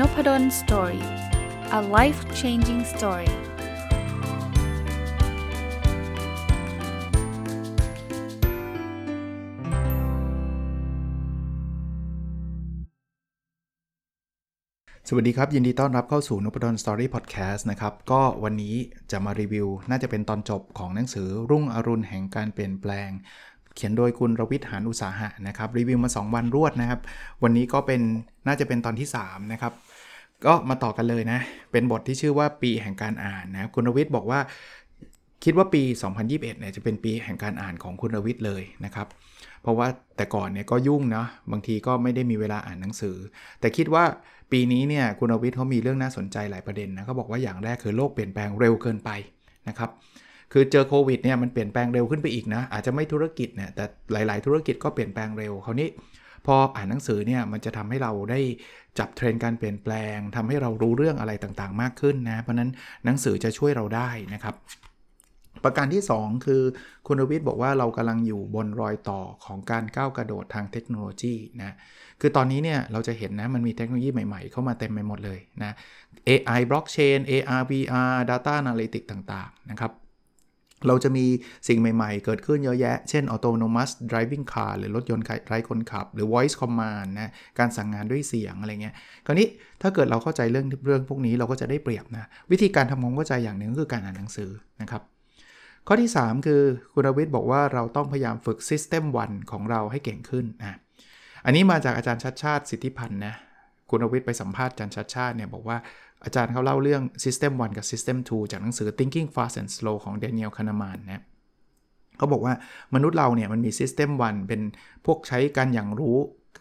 Nopadol's story a life changing story สวัสดีครับ ยินดีต้อนรับเข้าสู่น p ด d สตอรี่พอดแคสต์นะครับ ก็วันนี้จะมารีวิว น่าจะเป็นตอนจบของหนังสือรุ่งอรุณแห่งการเปลี่ยนแปลง เขียนโดยคุณรวิทย์หานอุตสาหะนะครับ รีวิวมา 2 วันรวดนะครับ วันนี้ก็เป็นน่าจะเป็นตอนที่ 3 นะครับ ก็มาต่อกันเลยนะ เป็นบทที่ชื่อว่าปีแห่งการอ่านนะคุณรวิทย์บอกว่าคิดว่าปี 2021เนี่ยจะเป็นปีแห่งการอ่านของคุณรวิทย์เลยนะครับ เพราะว่าแต่ก่อนเนี่ยก็ยุ่งนะบางทีก็ไม่ได้มีเวลาอ่านหนังสือ แต่คิดว่าปีนี้เนี่ยคุณรวิทย์เขามีเรื่องน่าสนใจหลายประเด็นนะเขาบอกว่าอย่างแรกคือโลกเปลี่ยนแปลงเร็วเกินไปนะครับคือเจอโควิดเนี่ยมันเปลี่ยนแปลงเร็วขึ้นไปอีกนะอาจจะไม่ธุรกิจเนี่ยแต่หลาย ๆ ธุรกิจก็เปลี่ยนแปลงเร็วคราวนี้ พออ่านหนังสือเนี่ยมันจะทำให้เราได้จับเทรนด์การเปลี่ยนแปลงทำให้เรารู้เรื่องอะไรต่างๆ มากขึ้นนะ เพราะนั้นหนังสือจะช่วยเราได้นะครับ ประการที่ 2 คือคุณวิทย์บอกว่าเรากำลังอยู่บนรอยต่อของการก้าวกระโดดทางเทคโนโลยีนะคือตอนนี้เนี่ยเราจะเห็นนะมันมีเทคโนโลยีใหม่ๆ เข้ามาเต็มไปหมดเลยนะ AI blockchain AR VR data analytics ต่างๆนะครับ เราจะมีสิ่งใหม่ๆ เกิดขึ้นเยอะแยะ เช่น autonomous driving car หรือรถยนต์ไร้คนขับ หรือ voice command นะ การสั่งงานด้วยเสียงอะไรเงี้ย คราวนี้ถ้าเกิดเราเข้าใจเรื่องเรื่องพวกนี้เราก็จะได้เปรียบนะ วิธีการทำความเข้าใจอย่างหนึ่งคือการอ่านหนังสือนะครับ ข้อที่ 3 คือคุณรวิทย์บอกว่าเราต้องพยายามฝึก System 1 ของเราให้เก่งขึ้นนะ อันนี้มาจากอาจารย์ชัดชาติสิทธิพันธ์นะ คุณรวิทย์ไปสัมภาษณ์อาจารย์ชัดชาติเนี่ยบอกว่า อาจารย์เขาเล่าเรื่อง System 1 กับ System 2 จากหนังสือ Thinking Fast and Slow ของ Daniel Kahneman นะเขาบอกว่ามนุษย์เราเนี่ยมันมี System 1 เป็นพวกใช้การอย่างรู้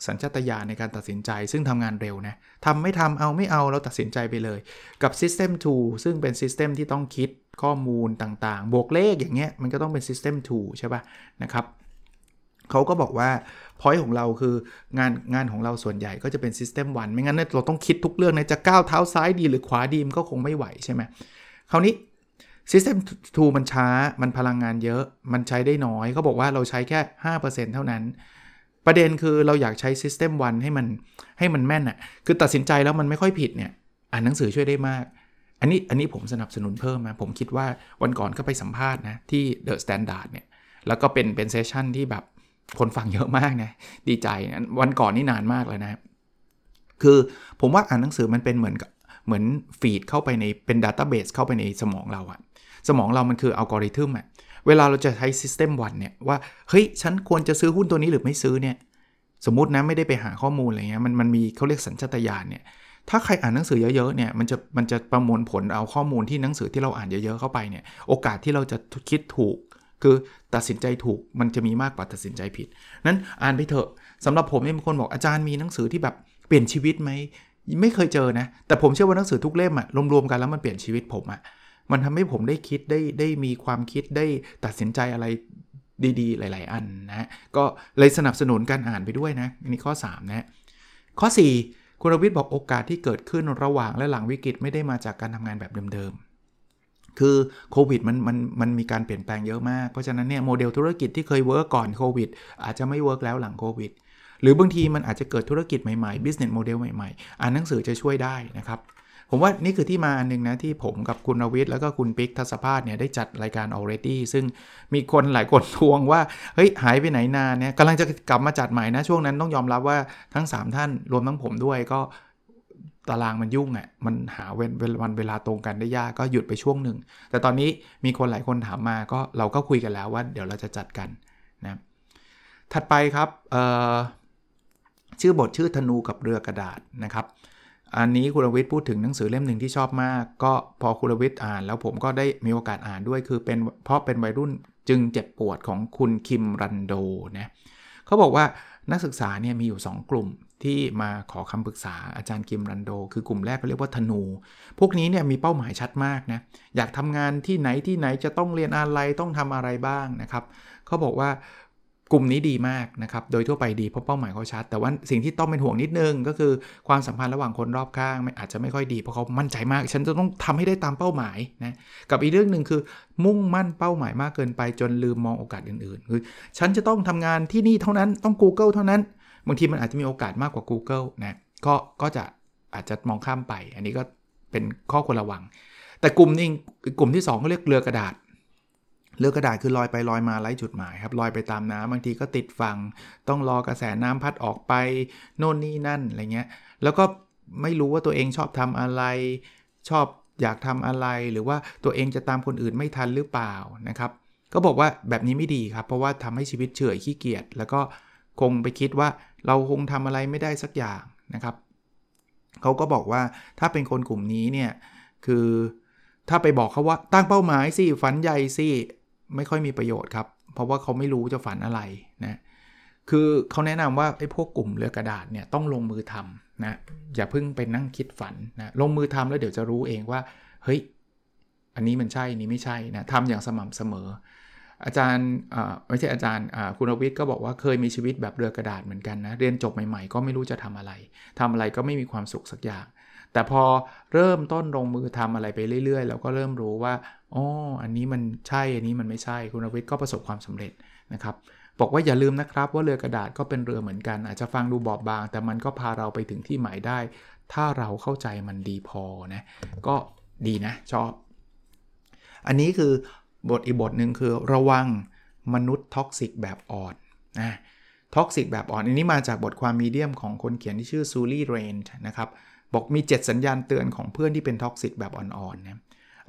สัญชาตญาณในการตัดสินใจ ซึ่งทำงานเร็วนะทำไม่ทำเอาไม่เอาเราตัดสินใจไปเลย กับ System 2 ซึ่งเป็น System ที่ต้องคิดข้อมูลต่างๆ บวกเลขอย่างเงี้ยมันก็ต้องเป็น System 2 ใช่ปะ่ะนะครับ เขาก็บอกว่าพอยของเราคืองานงานของเราส่วนใหญ่ก็จะเป็น System 1 ไม่งั้นเราต้องคิดทุกเรื่องนะจะก้าวเท้าซ้ายดีหรือขวาดีมันก็คงไม่ไหวใช่ไหมคราวนี้ System 2 มันช้ามันพลังงานเยอะมันใช้ได้น้อยเขาบอกว่าเราใช้แค่ 5%เท่านั้น ประเด็นคือเราอยากใช้ System 1 ให้มันให้มันแม่นอะ่ะคือตัดสินใจแล้วมันไม่ค่อยผิดเนี่ยอ่านหนังสือช่วยได้มาก อันนี้อันนี้ผมสนับสนุนเพิ่มนะผมคิดว่าวันก่อนก็ไปสัมภาษณ์นะที่ The Standard เนี่ยแล้วก็เป็นเป็น session ที่แบบ คนฟังเยอะมากนะ ดีใจนะวันก่อนนี่นานมากเลยนะ คือผมว่าอ่านหนังสือมันเป็นเหมือนเหมือน feed เข้าไปในเป็น database เข้าไปในสมองเราอะสมองเรามันคืออัลกอริทึมอะเวลาเราจะใช้ system one เนี่ยว่า เฮ้ย ฉันควรจะซื้อหุ้นตัวนี้หรือไม่ซื้อเนี่ย สมมตินะ ไม่ได้ไปหาข้อมูลอะไรเงี้ยมันมันมีเขาเรียกสัญชาตญาณเนี่ย ถ้าใครอ่านหนังสือเยอะๆเนี่ยมันจะมันจะประมวลผลเอาข้อมูลที่หนังสือที่เราอ่านเยอะๆเข้าไปเนี่ยโอกาสที่เราจะคิดถูก คือตัดสินใจถูกมันจะมีมากกว่าตัดสินใจผิด นั้นอ่านไปเถอะสำหรับผมเนี่ยบางคนบอกอาจารย์มีหนังสือที่แบบเปลี่ยนชีวิตไหมไม่เคยเจอนะ แต่ผมเชื่อว่าหนังสือทุกเล่มอะรวมๆกันแล้วมันเปลี่ยนชีวิตผมอะมันทำให้ผมได้คิดได้ได้มีความคิดได้ตัดสินใจอะไรดีๆ หลาย ๆ อันนะก็เลยสนับสนุนการอ่านไปด้วยนะนี่ข้อ 3 นะข้อ 4 คุณรวิทย์บอกโอกาสที่เกิดขึ้นระหว่างและหลังวิกฤตไม่ได้มาจากการทำงานแบบเดิม คือโควิดมันมันมันมีการเปลี่ยนแปลงเยอะมาก เพราะฉะนั้นเนี่ยโมเดลธุรกิจที่เคย work ก่อนโควิดอาจจะไม่ work แล้วหลังโควิดหรือบางทีมันอาจจะเกิดธุรกิจใหม่ๆ business model ใหม่ๆ อ่านหนังสือจะช่วยได้นะครับ ผมว่านี่คือที่มาอันนึงนะ ที่ผมกับคุณรวิทย์แล้วก็คุณปิ๊กทัศภาสเนี่ยได้จัดรายการ already ซึ่งมีคนหลายคนทวงว่า เฮ้ย หายไปไหนนานเนี่ยกำลังจะกลับมาจัดใหม่นะ ช่วงนั้นต้องยอมรับว่าทั้ง 3 ท่านรวมทั้งผมด้วยก็ ตารางมันยุ่งอะ่ะมันหาเวนวันเวลาตรงกันได้ยากก็หยุดไปช่วงหนึ่ง แต่ตอนนี้มีคนหลายคนถามมาก็เราก็คุยกันแล้วว่าเดี๋ยวเราจะจัดกันนะถัดไปครับชื่อบทชื่อธนูกับเรือกระดาษนะครับอันนี้คุณรวิทย์พูดถึงหนังสือเล่มหนึ่งที่ชอบมาก ก็พอคุณรวิทย์อ่าน แล้วผมก็ได้มีโอกาสอ่านด้วยคือเป็นเพราะเป็นวัยรุ่นจึงเจ็บปวดของคุณคิมรันโดนะเขาบอกว่านักศึกษาเนี่ยมีอยู่ 2 กลุ่ม ที่มาขอคำปรึกษาอาจารย์กิมรันโด คือกลุ่มแรกเขาเรียกว่าธนู พวกนี้เนี่ยมีเป้าหมายชัดมากนะ อยากทำงานที่ไหนที่ไหนจะต้องเรียนอะไรต้องทำอะไรบ้างนะครับเขาบอกว่ากลุ่มนี้ดีมากนะครับ โดยทั่วไปดีเพราะเป้าหมายเขาชัด แต่ว่าสิ่งที่ต้องเป็นห่วงนิดนึง ก็คือความสัมพันธ์ระหว่างคนรอบข้างไม่อาจจะไม่ค่อยดีเพราะเขามั่นใจมาก ฉันจะต้องทำให้ได้ตามเป้าหมายนะ กับอีกเรื่องหนึ่งคือ มุ่งมั่นเป้าหมายมากเกินไปจนลืมมองโอกาสอื่นๆ คือ ฉันจะต้องทำงานที่นี่เท่านั้น ต้อง Google เท่านั้น บางทีมันอาจจะมีโอกาสมากกว่า Google นะก็ก็จะอาจจะมองข้ามไป อันนี้ก็เป็นข้อควรระวัง แต่กลุ่มนี้กลุ่มที่2ก็เรียกเรือกระดาษ เรือกระดาษคือลอยไปลอยมาไร้จุดหมายครับลอยไปตามน้ำบางทีก็ติดฝั่งต้องรอกระแสน้ำพัดออกไปโน่นนี่นั่นอะไรเงี้ยแล้วก็ไม่รู้ว่าตัวเองชอบทำอะไรชอบอยากทำอะไรหรือว่าตัวเองจะตามคนอื่นไม่ทันหรือเปล่านะครับ ก็บอกว่าแบบนี้ไม่ดีครับ เพราะว่าทำให้ชีวิตเฉื่อยขี้เกียจแล้วก็คงไปคิดว่า เราคงทำอะไรไม่ได้สักอย่างนะครับเขาก็บอกว่าถ้าเป็นคนกลุ่มนี้เนี่ยคือถ้าไปบอกเขาว่าตั้งเป้าหมายสิฝันใหญ่สิไม่ค่อยมีประโยชน์ครับ เพราะว่าเขาไม่รู้จะฝันอะไรนะคือเขาแนะนำว่าไอ้พวกกลุ่มเรือกระดาษเนี่ยต้องลงมือทำนะอย่าเพิ่งไปนั่งคิดฝันนะลงมือทำแล้วเดี๋ยวจะรู้เองว่าเฮ้ยอันนี้มันใช่นี้ไม่ใช่นะทำอย่างสม่ำเสมอ อาจารย์ไม่ใช่อาจารย์คุณวิทย์ก็บอกว่าเคยมีชีวิตแบบเรือกระดาษเหมือนกันนะ เรียนจบใหม่ๆ ก็ไม่รู้จะทำอะไรทำอะไรก็ไม่มีความสุขสักอย่าง แต่พอเริ่มต้นลงมือทำอะไรไปเรื่อยๆ เราก็เริ่มรู้ว่าอ๋ออันนี้มันใช่อันนี้มันไม่ใช่คุณวิทย์ก็ประสบความสำเร็จนะครับบอกว่าอย่าลืมนะครับว่าเรือกระดาษก็เป็นเรือเหมือนกัน อาจจะฟังดูบอบบาง แต่มันก็พาเราไปถึงที่หมายได้ ถ้าเราเข้าใจมันดีพอนะก็ดีนะชอบ อันนี้คือ บทอีกบทหนึ่งคือระวังมนุษย์ toxic แบบอ่อนนะ toxic แบบอ่อน อันนี้มาจากบทความ Medium ของคนเขียนที่ชื่อ Zulie Rane นะครับ บอกมี 7 สัญญาณเตือนของเพื่อนที่เป็น toxic แบบอ่อนๆนะ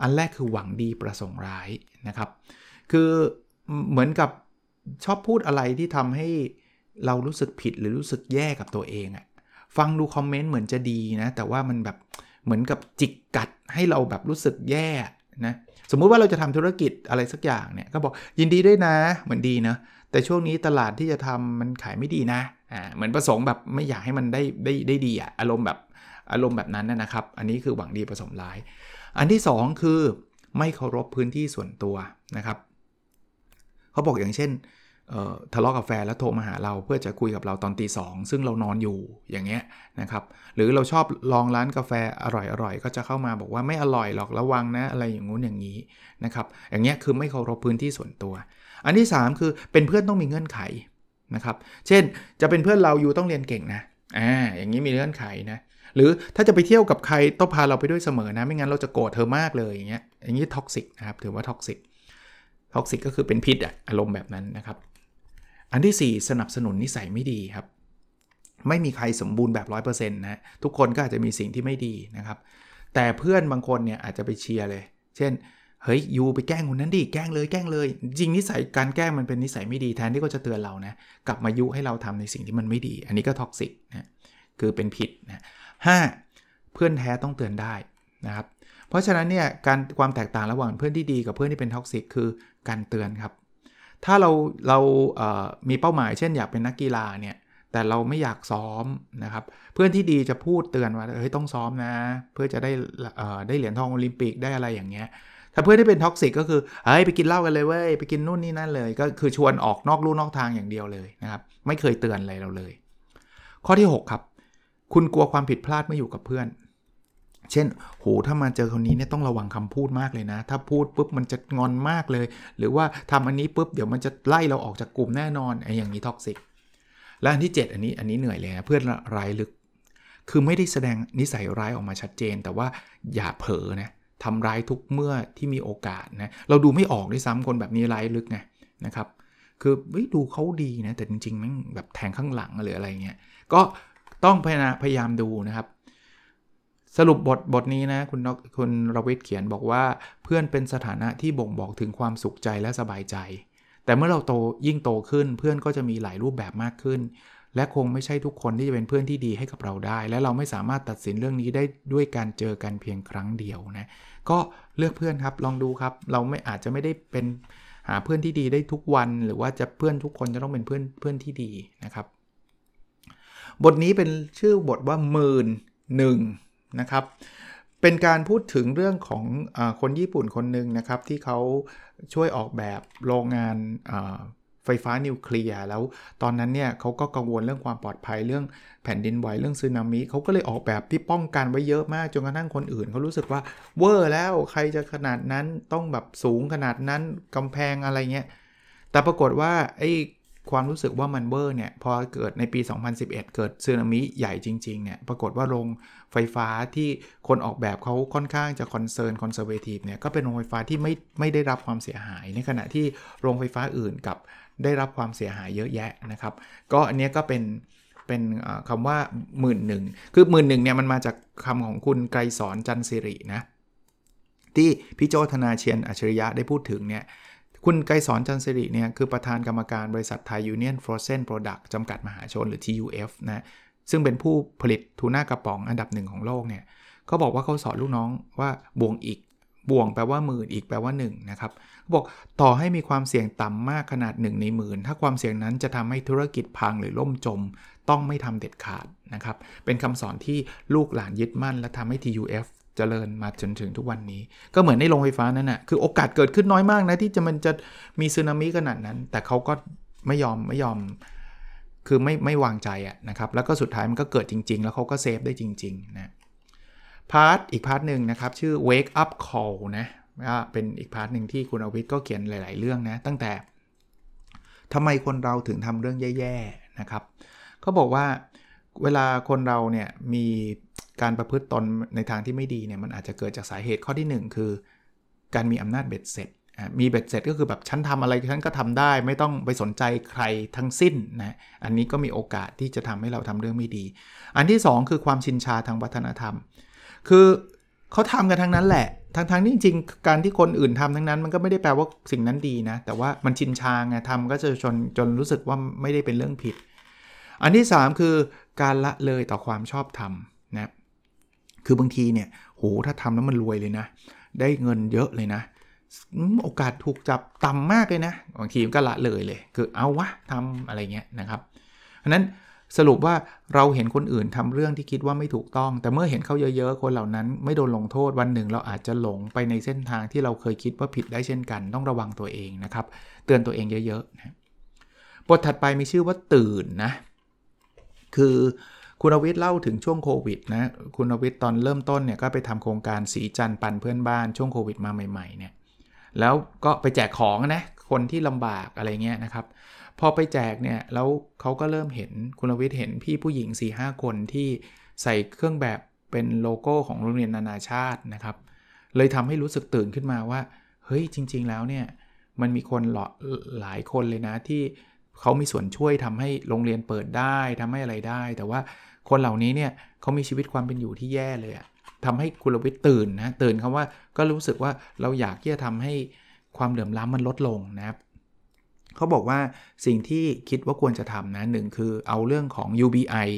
อันแรกคือหวังดีประสงค์ร้ายนะครับ คือเหมือนกับชอบพูดอะไรที่ทำให้เรารู้สึกผิดหรือรู้สึกแย่กับตัวเองอะฟังดูคอมเมนต์เหมือนจะดีนะ แต่ว่ามันแบบเหมือนกับจิกกัดให้เราแบบรู้สึกแย่นะ สมมุติว่าเราจะทำธุรกิจอะไรสักอย่างเนี่ยก็บอกยินดีด้วยนะเหมือนดีนะแต่ช่วงนี้ตลาดที่จะทำมันขายไม่ดีนะอ่าเหมือนประสงค์แบบไม่อยากให้มันได้ได้ได้ดีอะอารมณ์แบบอารมณ์แบบนั้นนะครับ อันนี้คือหวังดีผสมร้าย อันที่ 2 คือไม่เคารพพื้นที่ส่วนตัวนะครับ เขาบอกอย่างเช่น ทะเลาะกับแฟนแล้วโทรมาหาเราเพื่อจะคุยกับเราตอนตีสองซึ่งเรานอนอยู่อย่างเงี้ยนะครับ หรือเราชอบลองร้านกาแฟอร่อยๆ ก็จะเข้ามาบอกว่าไม่อร่อยหรอกระวังนะอะไรอย่างงู้นอย่างนี้นะครับอย่างเงี้ยคือไม่เคารพพื้นที่ส่วนตัว อันที่ 3 คือเป็นเพื่อนต้องมีเงื่อนไขนะครับเช่นจะเป็นเพื่อนเราอยู่ต้องเรียนเก่งนะอ่าอย่างนี้มีเงื่อนไขนะหรือถ้าจะไปเที่ยวกับใครต้องพาเราไปด้วยเสมอนะ ไม่งั้นเราจะโกรธเธอมากเลยอย่างเงี้ยอย่างนี้ toxic นะครับถือว่า toxic toxic ก็คือเป็นพิษอะอารมณ์แบบนั้นนะครับ อันที่ 4 สนับสนุนนิสัยไม่ดีครับ ไม่มีใครสมบูรณ์แบบ 100%นะทุกคนก็อาจจะมีสิ่งที่ไม่ดีนะครับ แต่เพื่อนบางคนเนี่ยอาจจะไปเชียร์เลย เช่นเฮ้ย you ไปแกล้งคนนั้นดิแกล้งเลยแกล้งเลย จริงนิสัยการแกล้งมันเป็นนิสัยไม่ดีแทนที่เขาจะเตือนเรานะกลับมายุให้เราทำในสิ่งที่มันไม่ดี อันนี้ก็ toxic นะคือเป็นพิษนะถ้าเพื่อนแท้ต้องเตือนได้นะครับเพราะฉะนั้นเนี่ยการความแตกต่างระหว่างเพื่อนที่ดีกับเพื่อนที่เป็น toxic คือการเตือนครับ ถ้าเราเรามีเป้าหมายเช่นอยากเป็นนักกีฬาเนี่ยแต่เราไม่อยากซ้อมนะครับ เพื่อนที่ดีจะพูดเตือนว่าเฮ้ยต้องซ้อมนะ เพื่อจะได้ได้เหรียญทองโอลิมปิกได้อะไรอย่างเงี้ยถ้าเพื่อนที่เป็น toxic ก็คือเฮ้ยไปกินเหล้ากันเลยเว้ยไปกินนู่นนี่นั่นเลย ก็คือชวนออกนอกลู่นอกทางอย่างเดียวเลยนะครับ ไม่เคยเตือนอะไรเราเลย ข้อที่ 6 ครับ คุณกลัวความผิดพลาดเมื่ออยู่กับเพื่อน เช่น โห ถ้ามาเจอคนนี้เนี่ยต้องระวังคำพูดมากเลยนะ ถ้าพูดปุ๊บมันจะงอนมากเลย หรือว่าทำอันนี้ปุ๊บเดี๋ยวมันจะไล่เราออกจากกลุ่มแน่นอน ไอ้อย่างนี้ท็อกซิก และอันที่ 7 อันนี้ อันนี้เหนื่อยเลยนะ เพื่อนร้ายลึก คือไม่ได้แสดงนิสัยร้ายออกมาชัดเจน แต่ว่าอย่าเผลอนะทำร้ายทุกเมื่อที่มีโอกาสนะ เราดูไม่ออกด้วยซ้ำคนแบบนี้ร้ายลึกไงนะครับ คือดูเขาดีนะ แต่จริงๆมันแบบแทงข้างหลังหรืออะไรเงี้ย ก็ต้องพยายามดูนะครับ สรุปบทบทนี้นะคุณคุณรวิทย์เขียนบอกว่าเพื่อนเป็นสถานะที่บ่งบอกถึงความสุขใจและสบายใจ แต่เมื่อเราโตยิ่งโตขึ้น เพื่อนก็จะมีหลายรูปแบบมากขึ้น และคงไม่ใช่ทุกคนที่จะเป็นเพื่อนที่ดีให้กับเราได้ และเราไม่สามารถตัดสินเรื่องนี้ได้ด้วยการเจอกันเพียงครั้งเดียวนะก็เลือกเพื่อนครับลองดูครับ เราไม่อาจจะไม่ได้เป็นหาเพื่อนที่ดีได้ทุกวัน หรือว่าจะเพื่อนทุกคนจะต้องเป็นเพื่อนเพื่อนที่ดีนะครับ บทนี้เป็นชื่อบทว่าหมื่นหนึ่ง นะครับ เป็นการพูดถึงเรื่องของอคนญี่ปุ่นคนหนึ่งนะครับ ที่เขาช่วยออกแบบโรงงานไฟฟ้านิวเคลียร์แล้วตอนนั้นเนี่ยเขาก็กังวลเรื่องความปลอดภัยเรื่องแผ่นดินไหวเรื่องซึนามิเขาก็เลยออกแบบที่ป้องกันไว้เยอะมากจนกระทั่งคนอื่นเขารู้สึกว่าเวอร์แล้วใครจะขนาดนั้นต้องแบบสูงขนาดนั้นกำแพงอะไรเงี้ยแต่ปรากฏว่าไอ้ ความรู้สึกว่ามันเวอร์เนี่ย พอเกิดในปี 2011 เกิดสึนามิใหญ่จริง ๆ เนี่ย ปรากฏว่าโรงไฟฟ้าที่คนออกแบบเขาค่อนข้างจะ concern conservative เนี่ย ก็เป็นโรงไฟฟ้าที่ไม่ไม่ได้รับความเสียหาย ในขณะที่โรงไฟฟ้าอื่นกับได้รับความเสียหายเยอะแยะนะครับ ก็อันนี้ก็เป็นเป็นคำว่าหมื่นหนึ่งคือหมื่นหนึ่งเนี่ยมันมาจากคำของคุณไกรสรจันศิรินะที่พี่โจ้ธนาเธียรอัจฉริยะได้พูดถึงเนี่ย คุณไกรสรจันศิริเนี่ยคือประธานกรรมการบริษัทไทยยูเนียนฟรอเซนโปรดักต์จำกัดมหาชนหรือ TUF นะซึ่งเป็นผู้ผลิตทูน่ากระป๋องอันดับหนึ่งของโลกเนี่ยเขาบอกว่าเขาสอนลูกน้องว่าบ่วงอิกบ่วงแปลว่าหมื่นอิกแปลว่า1นะครับเขาบอกต่อให้มีความเสี่ยงต่ำมากขนาด1ในหมื่นถ้าความเสี่ยงนั้นจะทำให้ธุรกิจพังหรือล่มจม ต้องไม่ทำเด็ดขาดนะครับเป็นคำสอนที่ลูกหลานยึดมั่นและทำให้ TUF เจริญมาจนถึงทุกวันนี้ ก็เหมือนในโรงไฟฟ้านั่นนะคือโอกาสเกิดขึ้นน้อยมากนะ ที่จะมันจะมีสึนามิขนาดนั้น แต่เขาก็ไม่ยอมไม่ยอม คือไม่ไม่วางใจอะนะครับ แล้วก็สุดท้ายมันก็เกิดจริง ๆ แล้วเขาก็ save ได้จริงๆนะ part อีก part หนึ่งนะครับ ชื่อ wake up call นะเป็นอีก part หนึ่งที่คุณรวิศก็เขียนหลาย ๆ เรื่องนะ ตั้งแต่ทำไมคนเราถึงทำเรื่องแย่ ๆ นะครับเขาบอกว่าเวลาคนเราเนี่ยมี การประพฤติตนในทางที่ไม่ดีเนี่ยมันอาจจะเกิดจากสาเหตุข้อที่ 1 คือ การมีอำนาจเบ็ดเสร็จมีเบ็ดเสร็จก็คือแบบฉันทำอะไรฉันก็ทำได้ ไม่ต้องไปสนใจใครทั้งสิ้นนะอันนี้ก็มีโอกาสที่จะทำให้เราทำเรื่องไม่ดี อันที่ 2 คือความชินชาทางวัฒนธรรม คือเขาทำกันทั้งนั้นแหละทั้งทั้งที่จริงการที่คนอื่นทำทั้งนั้น มันก็ไม่ได้แปลว่าสิ่งนั้นดีนะ แต่ว่ามันชินชาไงทำก็จะจนจนรู้สึกว่าไม่ได้เป็นเรื่องผิด อันที่ 3 คือการละเลยต่อความชอบธรรมนะ คือบางทีเนี่ยโหถ้าทำแล้วมันรวยเลยนะ ได้เงินเยอะเลยนะ โอกาสถูกจับต่ำมากเลยนะ บางทีมันก็ละเลยเลย คือเอาวะทำอะไรเงี้ยนะครับเพราะนั้นสรุปว่าเราเห็นคนอื่นทำเรื่องที่คิดว่าไม่ถูกต้อง แต่เมื่อเห็นเขาเยอะๆ คนเหล่านั้นไม่โดนลงโทษวันหนึ่ง เราอาจจะหลงไปในเส้นทางที่เราเคยคิดว่าผิดได้เช่นกัน ต้องระวังตัวเองนะครับ เตือนตัวเองเยอะๆนะบทถัดไปมีชื่อว่าตื่นนะ คือ คุณอวิทย์เล่าถึงช่วงโควิดนะ คุณอวิทย์ตอนเริ่มต้นเนี่ยก็ไปทำโครงการสีจันปันเพื่อนบ้านช่วงโควิดมาใหม่ๆเนี่ย แล้วก็ไปแจกของนะ คนที่ลำบากอะไรเงี้ยนะครับ พอไปแจกเนี่ย แล้วเขาก็เริ่มเห็นคุณวิทย์เห็นพี่ผู้หญิง4ีหคนที่ใส่เครื่องแบบเป็นโลโก้ของโรงเรียนนานาชาตินะครับ เลยทำให้รู้สึกตื่นขึ้นมาว่า เฮ้ยจริง ๆ แล้วเนี่ยมันมีคนหลายคนเลยนะที่ เขามีส่วนช่วยทำให้โรงเรียนเปิดได้ทำให้อะไรได้ แต่ว่าคนเหล่านี้เนี่ยเขามีชีวิตความเป็นอยู่ที่แย่เลยอะทำให้คุณลวิทย์ตื่นนะตื่นคำว่าก็รู้สึกว่าเราอยากที่จะทำให้ความเหลื่อมล้ำมันลดลงนะครับเขาบอกว่าสิ่งที่คิดว่าควรจะทำนะหนึ่งคือเอาเรื่องของ UBI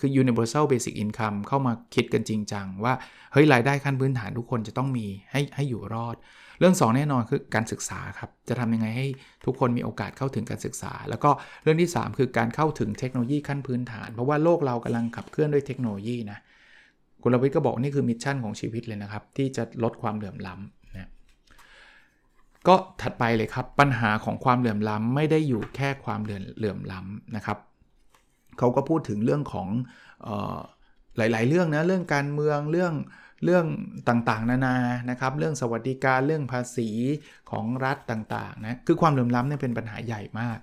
คือ Universal Basic Income เข้ามาคิดกันจริงจังว่า เฮ้ย รายได้ขั้นพื้นฐานทุกคนจะต้องมีให้ให้อยู่รอด เรื่อง 2 แน่นอนคือการศึกษาครับ จะทำยังไงให้ทุกคนมีโอกาสเข้าถึงการศึกษา แล้วก็เรื่องที่ 3 คือการเข้าถึงเทคโนโลยีขั้นพื้นฐาน เพราะว่าโลกเรากำลังขับเคลื่อนด้วยเทคโนโลยีนะคุณรวิทย์ก็บอกนี่คือมิชชั่นของชีวิตเลยนะครับ ที่จะลดความเหลื่อมล้ำนะก็ถัดไปเลยครับปัญหาของความเหลื่อมล้ำไม่ได้อยู่แค่ความเหลื่อมล้ำนะครับ เขาก็พูดถึงเรื่องของออหลาย ๆ เรื่องนะเรื่องการเมืองเรื่องเรื่องต่างๆ นานานะครับ เรื่องสวัสดิการเรื่องภาษีของรัฐต่างๆนะคือความเหลื่อมล้ำเนี่ยเป็นปัญหาใหญ่มาก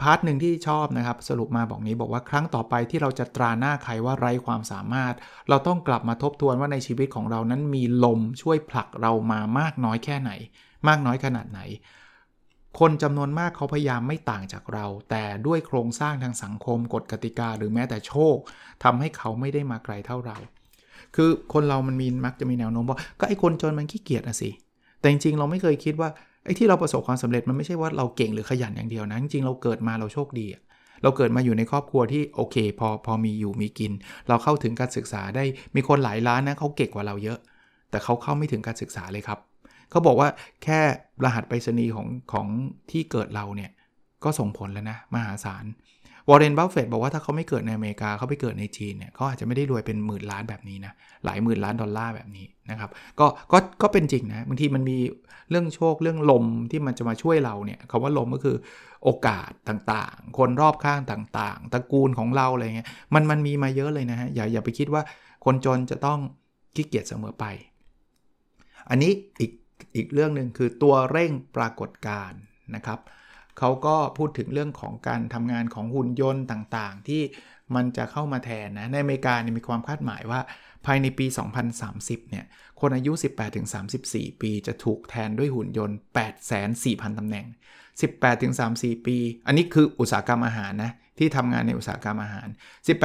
พาร์ทหนึ่งที่ชอบนะครับ สรุปมาบอกนี้บอกว่าครั้งต่อไปที่เราจะตราหน้าใครว่าไร้ความสามารถ เราต้องกลับมาทบทวนว่าในชีวิตของเรานั้นมีลมช่วยผลักเรามามากน้อยแค่ไหน มากน้อยขนาดไหน คนจำนวนมากเขาพยายามไม่ต่างจากเรา แต่ด้วยโครงสร้างทางสังคมกฎกติกา หรือแม้แต่โชคทำให้เขาไม่ได้มาไกลเท่าเรา คือคนเรามันมีมักจะมีแนวโน้มว่าก็ไอ้คนจนมันขี้เกียจอะสิ แต่จริงๆเราไม่เคยคิดว่าไอ้ที่เราประสบความสำเร็จมันไม่ใช่ว่าเราเก่งหรือขยันอย่างเดียวนะ จริงๆเราเกิดมาเราโชคดีเราเกิดมาอยู่ในครอบครัวที่โอเค พอพอมีอยู่มีกิน เราเข้าถึงการศึกษาได้มีคนหลายล้านนะเขาเก่งกว่าเราเยอะ แต่เขาเข้าไม่ถึงการศึกษาเลยครับ เขาบอกว่าแค่รหัสไปรษณีย์ของของที่เกิดเราเนี่ยก็ส่งผลแล้วนะ มหาศาลวอร์เรนบัฟเฟตบอกว่าถ้าเขาไม่เกิดในอเมริกาเขาไปเกิดในจีนเนี่ยเขาอาจจะไม่ได้รวยเป็นหมื่นล้านแบบนี้นะ หลายหมื่นล้านดอลลาร์แบบนี้นะครับก็ก็ก็เป็นจริงนะบางทีมันมีเรื่องโชคเรื่องลมที่มันจะมาช่วยเราเนี่ยคำว่าลมก็คือโอกาสต่างๆ คนรอบข้างต่างๆตระกูลของเราอะไรเงี้ยมันมันมีมาเยอะเลยนะฮะอย่าอย่าไปคิดว่าคนจนจะต้องขี้เกียจเสมอไป อันนี้อีก อีกเรื่องหนึ่งคือตัวเร่งปรากฏการณ์นะครับเขาก็พูดถึงเรื่องของการทำงานของหุ่นยนต์ต่างๆ ที่มันจะเข้ามาแทนนะ ในอเมริกาเนี่ยมีความคาดหมายว่าภายในปี 2030 เนี่ย คนอายุ 18-34 ปีจะถูกแทนด้วยหุ่นยนต์ 8,400,000ตำแหน่ง 18-34 ปี อันนี้คืออุตสาหกรรมอาหารนะ ที่ทำงานในอุตสาหกรรมอาหาร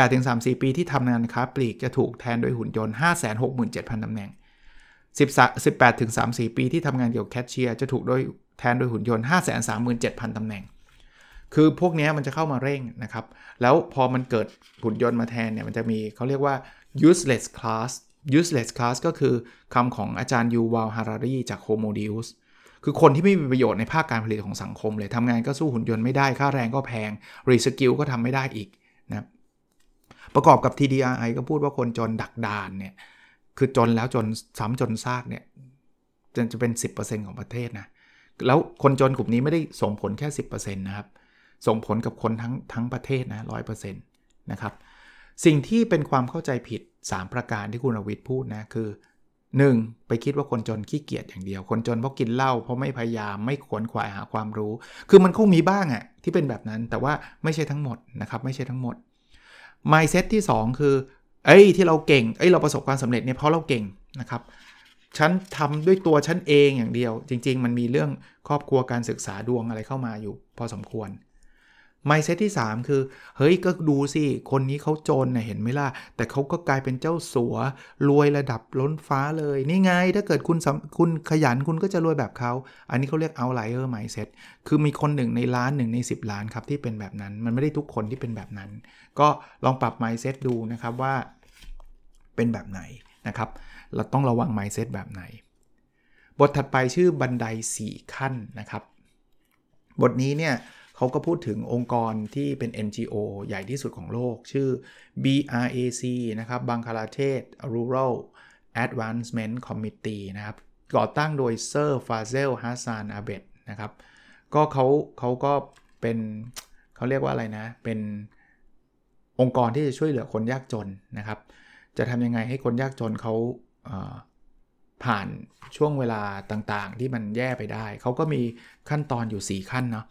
18-34 ปีที่ทำงานค้าปลีกจะถูกแทนด้วยหุ่นยนต์ 567,000ตำแหน่ง 18-34 ปีที่ทำงานเกี่ยวกับแคชเชียร์จะถูกโดยแทนโดยหุ่นยนต์ 537,000ตำแหน่ง คือพวกนี้มันจะเข้ามาเร่งนะครับ แล้วพอมันเกิดหุ่นยนต์มาแทนเนี่ยมันจะมีเขาเรียกว่า useless class useless class ก็คือคำของอาจารย์ยูวาลฮารารีจาก Homo Deus คือคนที่ไม่มีประโยชน์ในภาคการผลิตของสังคมเลยทำงานก็สู้หุ่นยนต์ไม่ได้ ค่าแรงก็แพง reskill ก็ทำไม่ได้อีกนะประกอบกับ TDRI ก็พูดว่าคนจนดักดานเนี่ย คือจนแล้วจนซ้ำจนซากเนี่ยจนจะเป็น 10%ของประเทศนะ แล้วคนจนกลุ่มนี้ไม่ได้ส่งผลแค่ 10%นะครับ ส่งผลกับคนทั้งทั้งประเทศนะ100%นะครับ สิ่งที่เป็นความเข้าใจผิด 3 ประการที่คุณอวิทย์พูดนะ คือ 1. ไปคิดว่าคนจนขี้เกียจอย่างเดียว คนจนเพราะกินเหล้าเพราะไม่พยายามไม่ขวนขวายหาความรู้ คือมันคงมีบ้างอะที่เป็นแบบนั้นแต่ว่าไม่ใช่ทั้งหมดนะครับไม่ใช่ทั้งหมด mindset ที่ 2 คือ เอ้ยที่เราเก่งเอ้ยเราประสบความสำเร็จเนี่ยเพราะเราเก่งนะครับฉันทำด้วยตัวฉันเองอย่างเดียว จริง ๆ มันมีเรื่องครอบครัวการศึกษาดวงอะไรเข้ามาอยู่ พอสมควร ไมเซตที่ 3 คือ เฮ้ยก็ดูสิ คนนี้เขาจนนะเห็นไหมล่ะ แต่เขาก็กลายเป็นเจ้าสัว รวยระดับล้นฟ้าเลย นี่ไง ถ้าเกิดคุณคุณขยันคุณก็จะรวยแบบเขา อันนี้เขาเรียก outlier mindset คือมีคนหนึ่งในล้านหนึ่งใน 10 ล้านครับ ที่เป็นแบบนั้น มันไม่ได้ทุกคนที่เป็นแบบนั้น ก็ลองปรับ mindset ดูนะครับว่าเป็นแบบไหนนะครับ เราต้องระวัง mindset แบบไหน บทถัดไปชื่อบันได 4 ขั้นนะครับ บทนี้เนี่ย เขาก็พูดถึงองค์กรที่เป็น NGO ใหญ่ที่สุดของโลก ชื่อ BRAC นะครับบังคลาเทศ Rural Advancement Committee นะครับก่อตั้งโดยเซอร์ฟาเซลฮัสซานอาเบดนะครับก็เขาเขาก็เป็นเขาเรียกว่าอะไรนะ เป็นองค์กรที่จะช่วยเหลือคนยากจนนะครับ จะทำยังไงให้คนยากจนเขาผ่านช่วงเวลาต่างๆ ที่มันแย่ไปได้ เขาก็มีขั้นตอนอยู่ 4 ขั้นเนาะ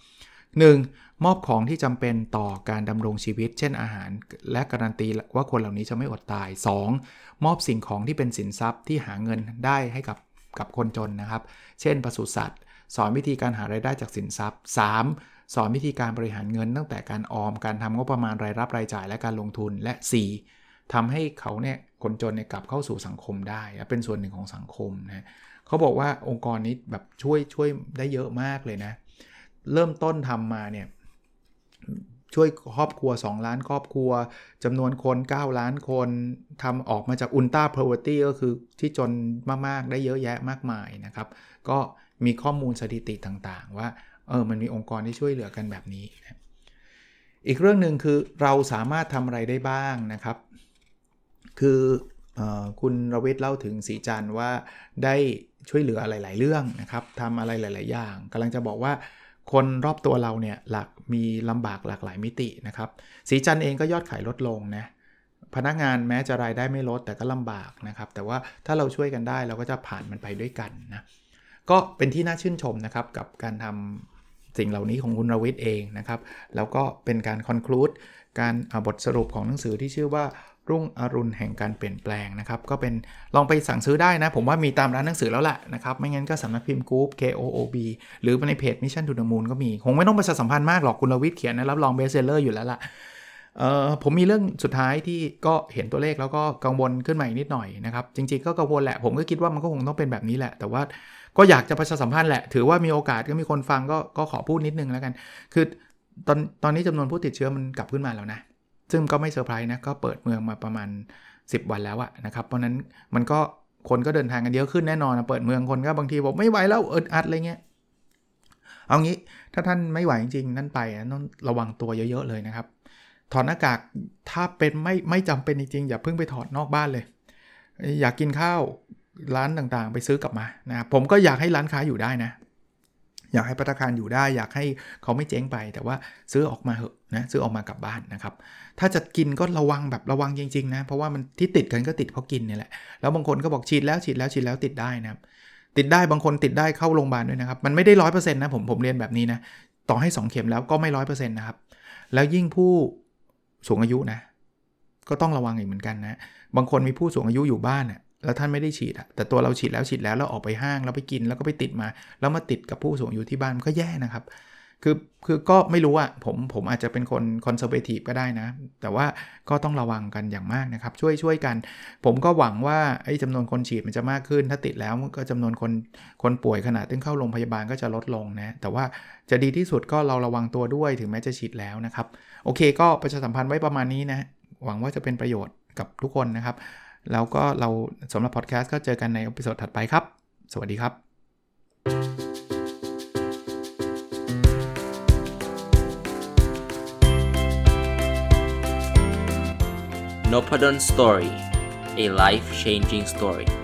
1. มอบของที่จำเป็นต่อการดำรงชีวิต เช่นอาหาร และการันตีว่าคนเหล่านี้จะไม่อดตาย 2. มอบสิ่งของที่เป็นสินทรัพย์ที่หาเงินได้ให้กับกับคนจนนะครับ เช่นปศุสัตว์ สอนวิธีการหารายได้จากสินทรัพย์ 3. สอนวิธีการบริหารเงินตั้งแต่การออม การทำงบประมาณรายรับรายจ่ายและการลงทุน และ 4. ทำให้เขาเนี่ยคนจนเนี่ยกลับเข้าสู่สังคมได้เป็นส่วนหนึ่งของสังคมนะเขาบอกว่าองค์กรนี้แบบช่วยช่วยได้เยอะมากเลยนะ เริ่มต้นทำมาเนี่ยช่วยครอบครัว 2 ล้านครอบครัวจำนวนคน 9 ล้านคนทำออกมาจาก ultra poverty ก็คือที่จนมาก ๆ ได้เยอะแยะมากมายนะครับ ก็มีข้อมูลสถิติต่างๆ ว่าเออมันมีองค์กรที่ช่วยเหลือกันแบบนี้ อีกเรื่องหนึ่งคือเราสามารถทำอะไรได้บ้างนะครับ คืออคุณรวิทย์เล่าถึงสีจันว่าได้ช่วยเหลือหลาย ๆ เรื่องนะครับทำอะไรหลาย ๆ อย่างกำลังจะบอกว่า คนรอบตัวเราเนี่ยหลักมีลำบากหลากหลายมิตินะครับ สีจันเองก็ยอดขายลดลงนะพนักงานแม้จะรายได้ไม่ลดแต่ก็ลำบากนะครับ แต่ว่าถ้าเราช่วยกันได้เราก็จะผ่านมันไปด้วยกันนะก็เป็นที่น่าชื่นชมนะครับกับการทำสิ่งเหล่านี้ของคุณรวิทย์เองนะครับ แล้วก็เป็นการ conclude การบทสรุปของหนังสือที่ชื่อว่า รุ่งอรุณแห่งการเปลี่ยนแปลงนะครับ ก็เป็นลองไปสั่งซื้อได้นะ ผมว่ามีตามร้านหนังสือแล้วแหละนะครับ ไม่งั้นก็สำนักพิมพ์ KOOB KOOB หรือในเพจ Mission to the Moon ก็มี คงไม่ต้องประชาสัมพันธ์มากหรอกคุณลวิทย์เขียนนะรับรอง best seller อยู่แล้วล่ะเออผมมีเรื่องสุดท้ายที่ก็เห็นตัวเลขแล้วก็กังวลขึ้นมาอีกนิดหน่อยนะครับจริงๆก็กังวลแหละผมก็คิดว่ามันก็คงต้องเป็นแบบนี้แหละ แต่ว่าก็อยากจะประชาสัมพันธ์แหละ ถือว่ามีโอกาสก็มีคนฟังก็ก็ขอพูดนิดนึงแล้วกัน คือตอนตอนนี้จำนวนผู้ติดเชื้อมันกลับขึ้นมาแล้วนะ ซึ่งก็ไม่เซอร์ไพรส์นะก็เปิดเมืองมาประมาณ 10 วันแล้วอะนะครับเพราะนั้นมันก็คนก็เดินทางกันเยอะขึ้นแน่นอนนะเปิดเมืองคนก็บางทีบอกไม่ไหวแล้วเอิดอัดอะไรเงี้ยเอางี้ถ้าท่านไม่ไหวจริงๆนั่นไปต้องระวังตัวเยอะๆเลยนะครับ ถอดหน้ากากถ้าเป็นไม่ไม่จำเป็นจริงๆอย่าเพิ่งไปถอดนอกบ้านเลย อยากกินข้าวร้านต่างๆ ไปซื้อกลับมานะผมก็อยากให้ร้านค้าอยู่ได้นะ อยากให้พัตคารอยู่ได้ อยากให้เขาไม่เจ๊งไป แต่ว่าซื้อออกมาเหอะนะซื้อออกมากลับบ้านนะครับ ถ้าจะกินก็ระวังแบบระวังจริงๆนะ เพราะว่ามันที่ติดกันก็ติดเพราะกินนี่แหละ แล้วบางคนก็บอกฉีดแล้วฉีดแล้วฉีดแล้วติดได้นะครับ ติดได้บางคนติดได้เข้าโรงพยาบาลด้วยนะครับ มันไม่ได้ร้อยเปอร์เซ็นต์นะผมผมเรียนแบบนี้นะ ต่อให้ 2 เข็มแล้วก็ไม่ร้อยเปอร์เซ็นต์นะครับ แล้วยิ่งผู้สูงอายุนะ ก็ต้องระวังอีกเหมือนกันนะ บางคนมีผู้สูงอายุอยู่บ้านน่ะ แล้วท่านไม่ได้ฉีดอะแต่ตัวเราฉีดแล้วฉีดแล้วแล้วออกไปห้างแล้วไปกินแล้วก็ไปติดมา แล้วมาติดกับผู้สูงอายุที่บ้านก็แย่นะครับคือคือก็ไม่รู้อะผมผมอาจจะเป็นคนคอนเซอร์เวทีฟก็ได้นะ แต่ว่าก็ต้องระวังกันอย่างมากนะครับ ช่วยช่วยกัน ผมก็หวังว่าไอ้จำนวนคนฉีดมันจะมากขึ้น ถ้าติดแล้วก็จำนวนคนคนป่วยขนาดที่เข้าโรงพยาบาลก็จะลดลงนะ แต่ว่าจะดีที่สุดก็เราระวังตัวด้วยถึงแม้จะฉีดแล้วนะครับ โอเค ก็ประชาสัมพันธ์ไว้ประมาณนี้นะ หวังว่าจะเป็นประโยชน์กับทุกคนนะครับ แล้วก็เราสำหรับพอดแคสต์ก็เจอกันในอพิโซดถัดไปครับ สวัสดีครับ n o p a d o n Story a life changing story